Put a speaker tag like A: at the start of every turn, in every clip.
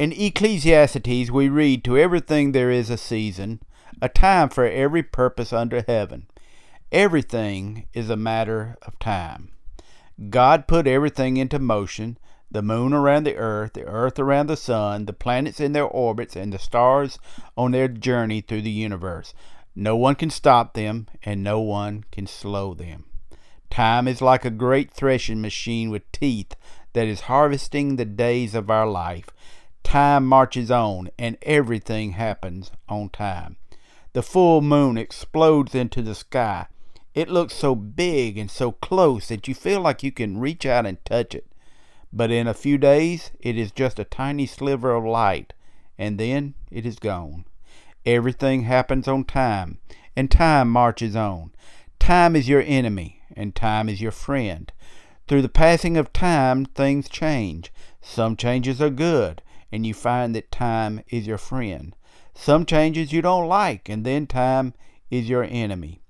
A: In Ecclesiastes, we read, To everything there is a season, a time for every purpose under heaven. Everything is a matter of time. God put everything into motion the moon around the earth, the earth around the sun, the planets in their orbits, and the stars on their journey through the universe. No one can stop them, and no one can slow them. Time is like a great threshing machine with teeth that is harvesting the days of our life. Time marches on, and everything happens on time. The full moon explodes into the sky. It looks so big and so close that you feel like you can reach out and touch it. But in a few days, it is just a tiny sliver of light, and then it is gone. Everything happens on time, and time marches on. Time is your enemy, and time is your friend. Through the passing of time, things change. Some changes are good, and you find that time is your friend. Some changes you don't like, and then time is your enemy.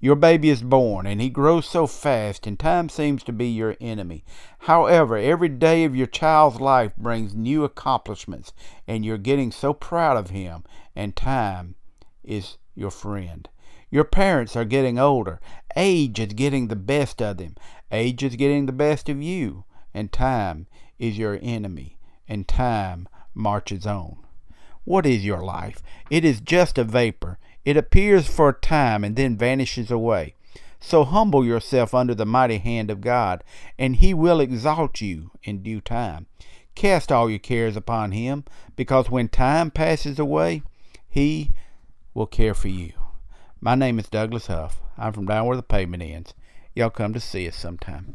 A: Your baby is born, and he grows so fast, and time seems to be your enemy. However, every day of your child's life brings new accomplishments, and you're getting so proud of him, and time is your friend. Your parents are getting older. Age is getting the best of them. Age is getting the best of you, and time is your enemy, and time marches on. What is your life? It is just a vapor. It appears for a time and then vanishes away. So humble yourself under the mighty hand of God, and he will exalt you in due time. Cast all your cares upon him, because when time passes away, he will care for you. My name is Douglas Huff. I'm from down where the pavement ends. Y'all come to see us sometime.